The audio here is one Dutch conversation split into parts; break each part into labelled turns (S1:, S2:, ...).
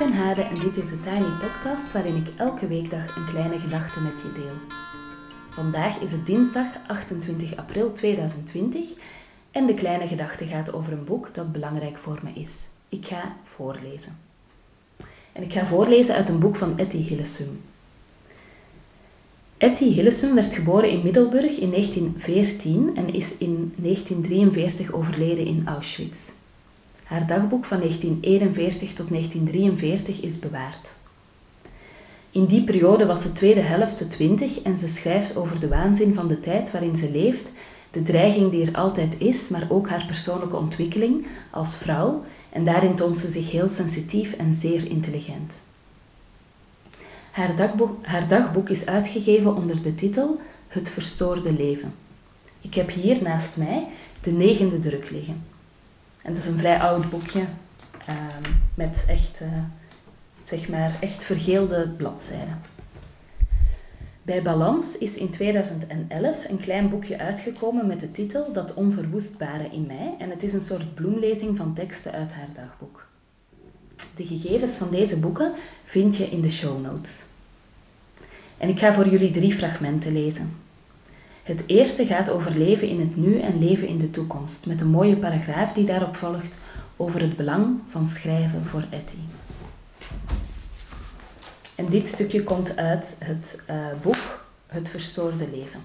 S1: ben Hade en dit is de Tiny Podcast waarin ik elke weekdag een kleine gedachte met je deel. Vandaag is het dinsdag 28 april 2020 en de kleine gedachte gaat over een boek dat belangrijk voor me is. Ik ga voorlezen. En ik ga voorlezen uit een boek van Etty Hillesum. Etty Hillesum werd geboren in Middelburg in 1914 en is in 1943 overleden in Auschwitz. Haar dagboek van 1941 tot 1943 is bewaard. In die periode was ze tweede helft de twintig en ze schrijft over de waanzin van de tijd waarin ze leeft, de dreiging die er altijd is, maar ook haar persoonlijke ontwikkeling als vrouw en daarin toont ze zich heel sensitief en zeer intelligent. Haar dagboek, haar dagboek is uitgegeven onder de titel Het verstoorde leven. Ik heb hier naast mij de negende druk liggen. En dat is een vrij oud boekje ehm, met echt, uh, zeg maar, echt vergeelde bladzijden. Bij Balans is in 2011 een klein boekje uitgekomen met de titel Dat onverwoestbare in mij en het is een soort bloemlezing van teksten uit haar dagboek. De gegevens van deze boeken vind je in de show notes. En ik ga voor jullie drie fragmenten lezen. Het eerste gaat over leven in het nu en leven in de toekomst, met een mooie paragraaf die daarop volgt over het belang van schrijven voor Etty. En dit stukje komt uit het uh, boek Het Verstoorde Leven.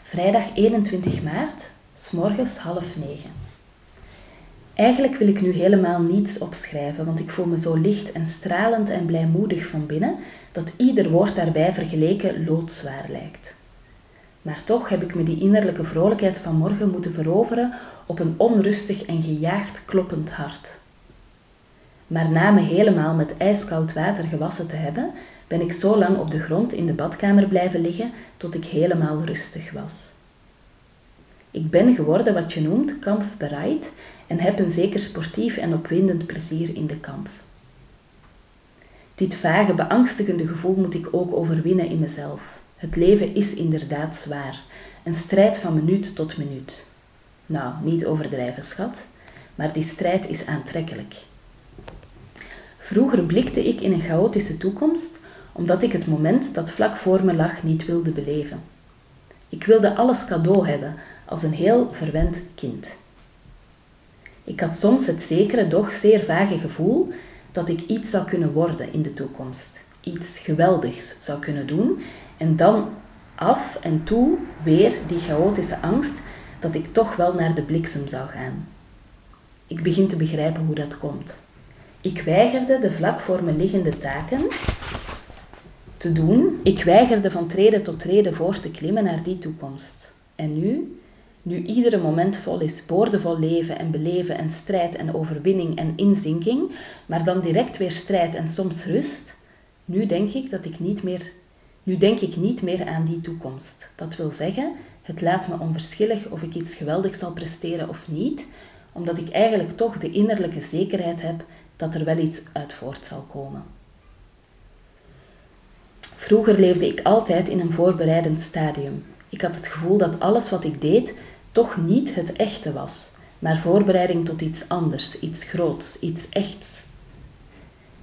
S1: Vrijdag 21 maart, s morgens half negen. Eigenlijk wil ik nu helemaal niets opschrijven, want ik voel me zo licht en stralend en blijmoedig van binnen dat ieder woord daarbij vergeleken loodzwaar lijkt. Maar toch heb ik me die innerlijke vrolijkheid van morgen moeten veroveren op een onrustig en gejaagd kloppend hart. Maar na me helemaal met ijskoud water gewassen te hebben, ben ik zo lang op de grond in de badkamer blijven liggen tot ik helemaal rustig was. Ik ben geworden wat je noemt kampfbereid en heb een zeker sportief en opwindend plezier in de kamp. Dit vage, beangstigende gevoel moet ik ook overwinnen in mezelf. Het leven is inderdaad zwaar, een strijd van minuut tot minuut. Nou, niet overdrijven, schat, maar die strijd is aantrekkelijk. Vroeger blikte ik in een chaotische toekomst omdat ik het moment dat vlak voor me lag niet wilde beleven. Ik wilde alles cadeau hebben als een heel verwend kind. Ik had soms het zekere, doch zeer vage gevoel dat ik iets zou kunnen worden in de toekomst. Iets geweldigs zou kunnen doen. En dan af en toe weer die chaotische angst dat ik toch wel naar de bliksem zou gaan. Ik begin te begrijpen hoe dat komt. Ik weigerde de vlak voor me liggende taken te doen. Ik weigerde van treden tot treden voor te klimmen naar die toekomst. En nu, nu iedere moment vol is, boordevol leven en beleven en strijd en overwinning en inzinking, maar dan direct weer strijd en soms rust, nu denk ik dat ik niet meer, nu denk ik niet meer aan die toekomst. Dat wil zeggen, het laat me onverschillig of ik iets geweldigs zal presteren of niet, omdat ik eigenlijk toch de innerlijke zekerheid heb dat er wel iets uit voort zal komen. Vroeger leefde ik altijd in een voorbereidend stadium. Ik had het gevoel dat alles wat ik deed toch niet het echte was, maar voorbereiding tot iets anders, iets groots, iets echts.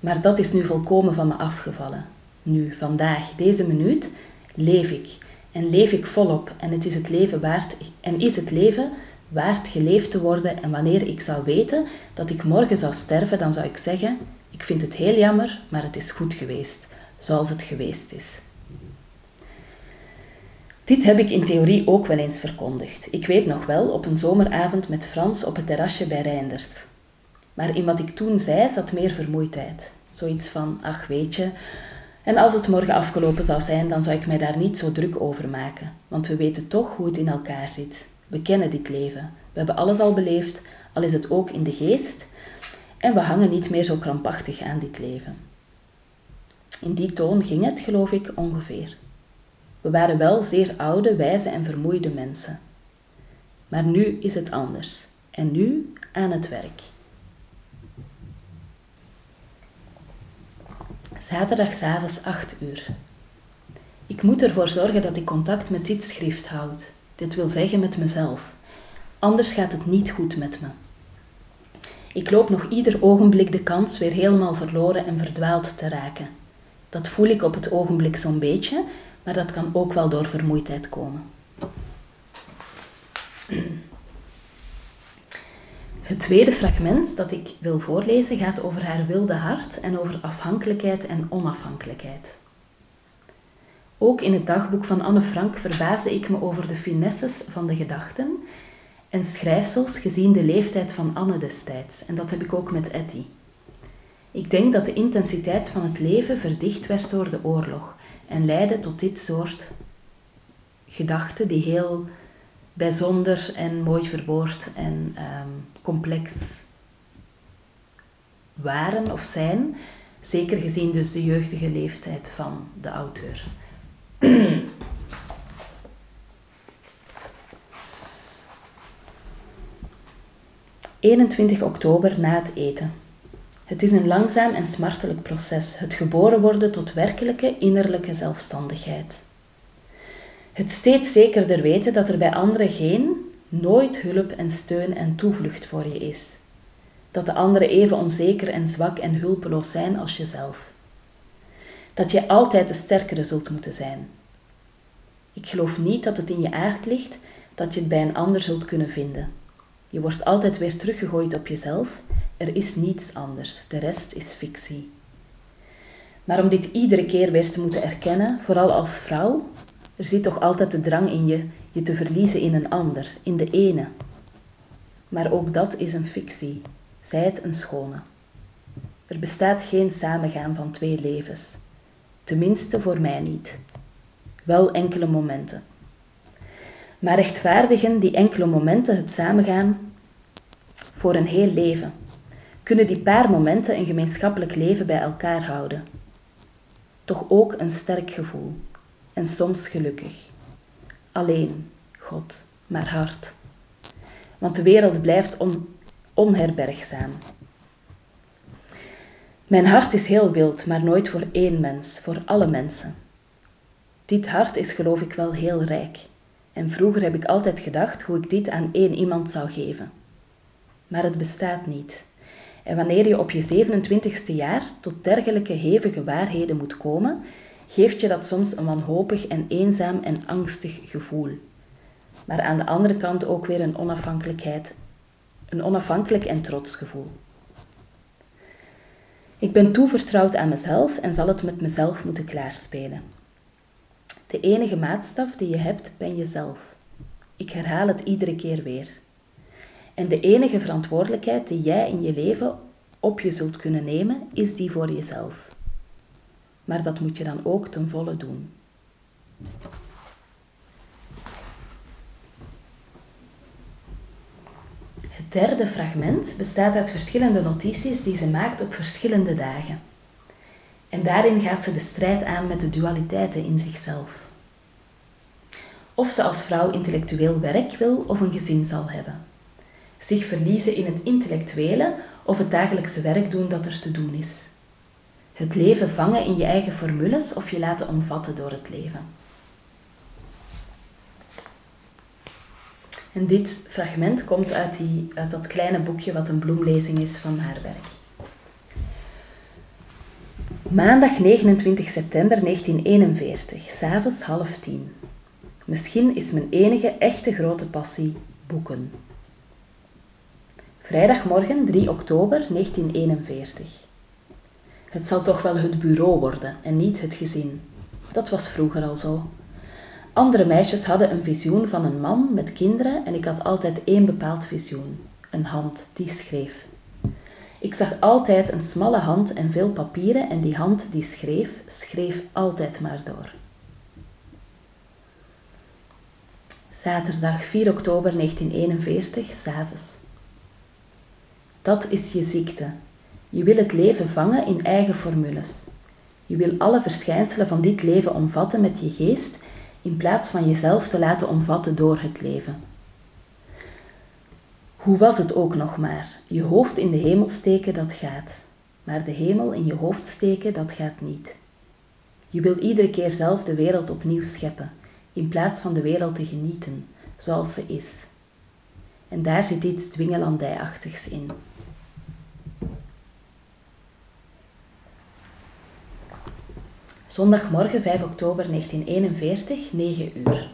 S1: Maar dat is nu volkomen van me afgevallen. Nu, vandaag, deze minuut, leef ik. En leef ik volop. En het is het leven waard. En is het leven waard geleefd te worden. En wanneer ik zou weten dat ik morgen zou sterven, dan zou ik zeggen: Ik vind het heel jammer, maar het is goed geweest, zoals het geweest is. Dit heb ik in theorie ook wel eens verkondigd. Ik weet nog wel, op een zomeravond met Frans op het terrasje bij Reinders. Maar in wat ik toen zei zat meer vermoeidheid. Zoiets van, ach weet je, en als het morgen afgelopen zou zijn, dan zou ik mij daar niet zo druk over maken. Want we weten toch hoe het in elkaar zit. We kennen dit leven. We hebben alles al beleefd, al is het ook in de geest. En we hangen niet meer zo krampachtig aan dit leven. In die toon ging het, geloof ik, ongeveer. We waren wel zeer oude, wijze en vermoeide mensen. Maar nu is het anders. En nu aan het werk. Zaterdagavond 8 uur. Ik moet ervoor zorgen dat ik contact met dit schrift houd. Dit wil zeggen met mezelf. Anders gaat het niet goed met me. Ik loop nog ieder ogenblik de kans weer helemaal verloren en verdwaald te raken. Dat voel ik op het ogenblik zo'n beetje, maar dat kan ook wel door vermoeidheid komen. Het tweede fragment dat ik wil voorlezen gaat over haar wilde hart en over afhankelijkheid en onafhankelijkheid. Ook in het dagboek van Anne Frank verbaasde ik me over de finesses van de gedachten en schrijfsels gezien de leeftijd van Anne destijds. En dat heb ik ook met Etty. Ik denk dat de intensiteit van het leven verdicht werd door de oorlog en leidde tot dit soort gedachten die heel bijzonder en mooi verwoord en ehm, complex waren of zijn, zeker gezien dus de jeugdige leeftijd van de auteur. 21 oktober na het eten. Het is een langzaam en smartelijk proces, het geboren worden tot werkelijke innerlijke zelfstandigheid. Het steeds zekerder weten dat er bij anderen geen, nooit hulp en steun en toevlucht voor je is. Dat de anderen even onzeker en zwak en hulpeloos zijn als jezelf. Dat je altijd de sterkere zult moeten zijn. Ik geloof niet dat het in je aard ligt dat je het bij een ander zult kunnen vinden. Je wordt altijd weer teruggegooid op jezelf. Er is niets anders. De rest is fictie. Maar om dit iedere keer weer te moeten erkennen, vooral als vrouw, er zit toch altijd de drang in je je te verliezen in een ander, in de ene. Maar ook dat is een fictie, zij het een schone. Er bestaat geen samengaan van twee levens. Tenminste voor mij niet. Wel enkele momenten. Maar rechtvaardigen die enkele momenten het samengaan voor een heel leven? Kunnen die paar momenten een gemeenschappelijk leven bij elkaar houden? Toch ook een sterk gevoel en soms gelukkig. Alleen, God, maar hard. Want de wereld blijft on onherbergzaam. Mijn hart is heel wild, maar nooit voor één mens, voor alle mensen. Dit hart is geloof ik wel heel rijk. En vroeger heb ik altijd gedacht hoe ik dit aan één iemand zou geven. Maar het bestaat niet. En wanneer je op je 27ste jaar tot dergelijke hevige waarheden moet komen, geeft je dat soms een wanhopig en eenzaam en angstig gevoel. Maar aan de andere kant ook weer een onafhankelijkheid, een onafhankelijk en trots gevoel. Ik ben toevertrouwd aan mezelf en zal het met mezelf moeten klaarspelen. De enige maatstaf die je hebt, ben jezelf. Ik herhaal het iedere keer weer. En de enige verantwoordelijkheid die jij in je leven op je zult kunnen nemen, is die voor jezelf. Maar dat moet je dan ook ten volle doen. Het derde fragment bestaat uit verschillende notities die ze maakt op verschillende dagen. En daarin gaat ze de strijd aan met de dualiteiten in zichzelf. Of ze als vrouw intellectueel werk wil of een gezin zal hebben. Zich verliezen in het intellectuele of het dagelijkse werk doen dat er te doen is. Het leven vangen in je eigen formules of je laten omvatten door het leven. En dit fragment komt uit, die, uit dat kleine boekje wat een bloemlezing is van haar werk. Maandag 29 september 1941, s'avonds half tien. Misschien is mijn enige echte grote passie boeken. Vrijdagmorgen 3 oktober 1941. Het zal toch wel het bureau worden en niet het gezin. Dat was vroeger al zo. Andere meisjes hadden een visioen van een man met kinderen en ik had altijd één bepaald visioen: een hand die schreef. Ik zag altijd een smalle hand en veel papieren en die hand die schreef, schreef altijd maar door. Zaterdag 4 oktober 1941, s'avonds. Dat is je ziekte. Je wil het leven vangen in eigen formules. Je wil alle verschijnselen van dit leven omvatten met je geest, in plaats van jezelf te laten omvatten door het leven. Hoe was het ook nog maar? Je hoofd in de hemel steken, dat gaat. Maar de hemel in je hoofd steken, dat gaat niet. Je wil iedere keer zelf de wereld opnieuw scheppen, in plaats van de wereld te genieten, zoals ze is. En daar zit iets dwingelandijachtigs in. Zondagmorgen 5 oktober 1941, 9 uur.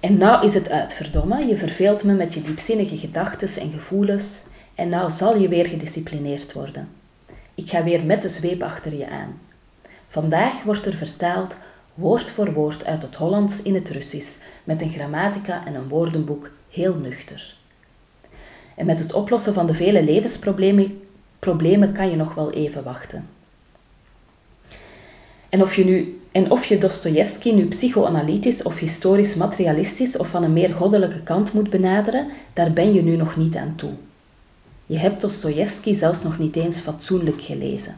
S1: En nou is het uit, verdomme. Je verveelt me met je diepzinnige gedachten en gevoelens. En nou zal je weer gedisciplineerd worden. Ik ga weer met de zweep achter je aan. Vandaag wordt er vertaald woord voor woord uit het Hollands in het Russisch, met een grammatica en een woordenboek heel nuchter. En met het oplossen van de vele levensproblemen problemen kan je nog wel even wachten. En of je, nu, en of je Dostoevsky nu psychoanalytisch of historisch materialistisch of van een meer goddelijke kant moet benaderen, daar ben je nu nog niet aan toe. Je hebt Dostoevsky zelfs nog niet eens fatsoenlijk gelezen.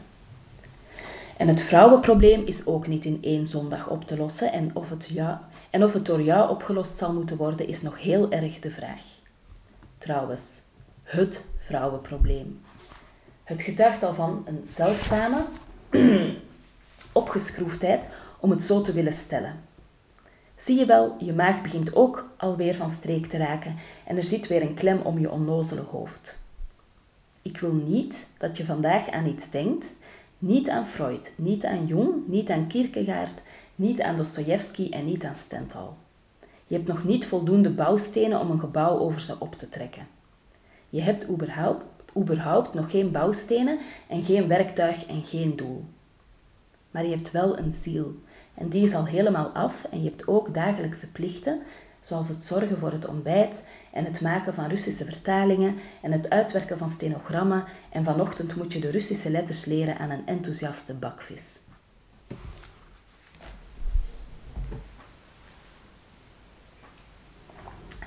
S1: En het vrouwenprobleem is ook niet in één zondag op te lossen en of het, ja, en of het door jou opgelost zal moeten worden is nog heel erg de vraag. Trouwens, het vrouwenprobleem. Het getuigt al van een zeldzame opgeschroefdheid om het zo te willen stellen. Zie je wel, je maag begint ook alweer van streek te raken en er zit weer een klem om je onnozele hoofd. Ik wil niet dat je vandaag aan iets denkt, niet aan Freud, niet aan Jung, niet aan Kierkegaard, niet aan Dostoevsky en niet aan Stendhal. Je hebt nog niet voldoende bouwstenen om een gebouw over ze op te trekken. Je hebt überhaupt, überhaupt nog geen bouwstenen en geen werktuig en geen doel. Maar je hebt wel een ziel en die is al helemaal af en je hebt ook dagelijkse plichten, zoals het zorgen voor het ontbijt en het maken van Russische vertalingen en het uitwerken van stenogrammen en vanochtend moet je de Russische letters leren aan een enthousiaste bakvis.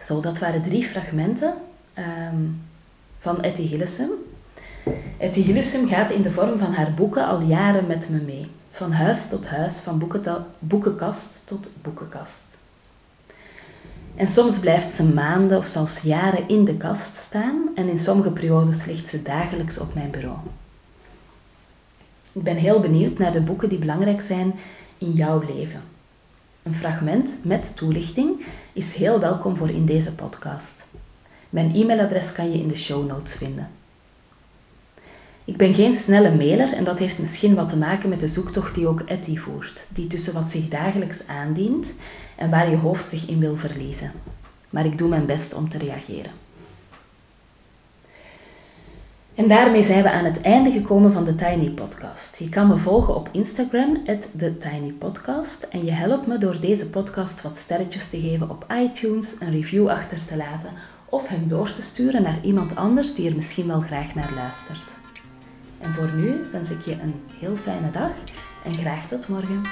S1: Zo, dat waren drie fragmenten um, van Etty Hillesum. Etty Hillesum gaat in de vorm van haar boeken al jaren met me mee. Van huis tot huis, van boekenkast tot boekenkast. En soms blijft ze maanden of zelfs jaren in de kast staan en in sommige periodes ligt ze dagelijks op mijn bureau. Ik ben heel benieuwd naar de boeken die belangrijk zijn in jouw leven. Een fragment met toelichting is heel welkom voor in deze podcast. Mijn e-mailadres kan je in de show notes vinden. Ik ben geen snelle mailer en dat heeft misschien wat te maken met de zoektocht die ook Etty voert, die tussen wat zich dagelijks aandient en waar je hoofd zich in wil verliezen. Maar ik doe mijn best om te reageren. En daarmee zijn we aan het einde gekomen van de Tiny Podcast. Je kan me volgen op Instagram, TheTinyPodcast. En je helpt me door deze podcast wat sterretjes te geven op iTunes, een review achter te laten of hem door te sturen naar iemand anders die er misschien wel graag naar luistert. En voor nu wens ik je een heel fijne dag en graag tot morgen.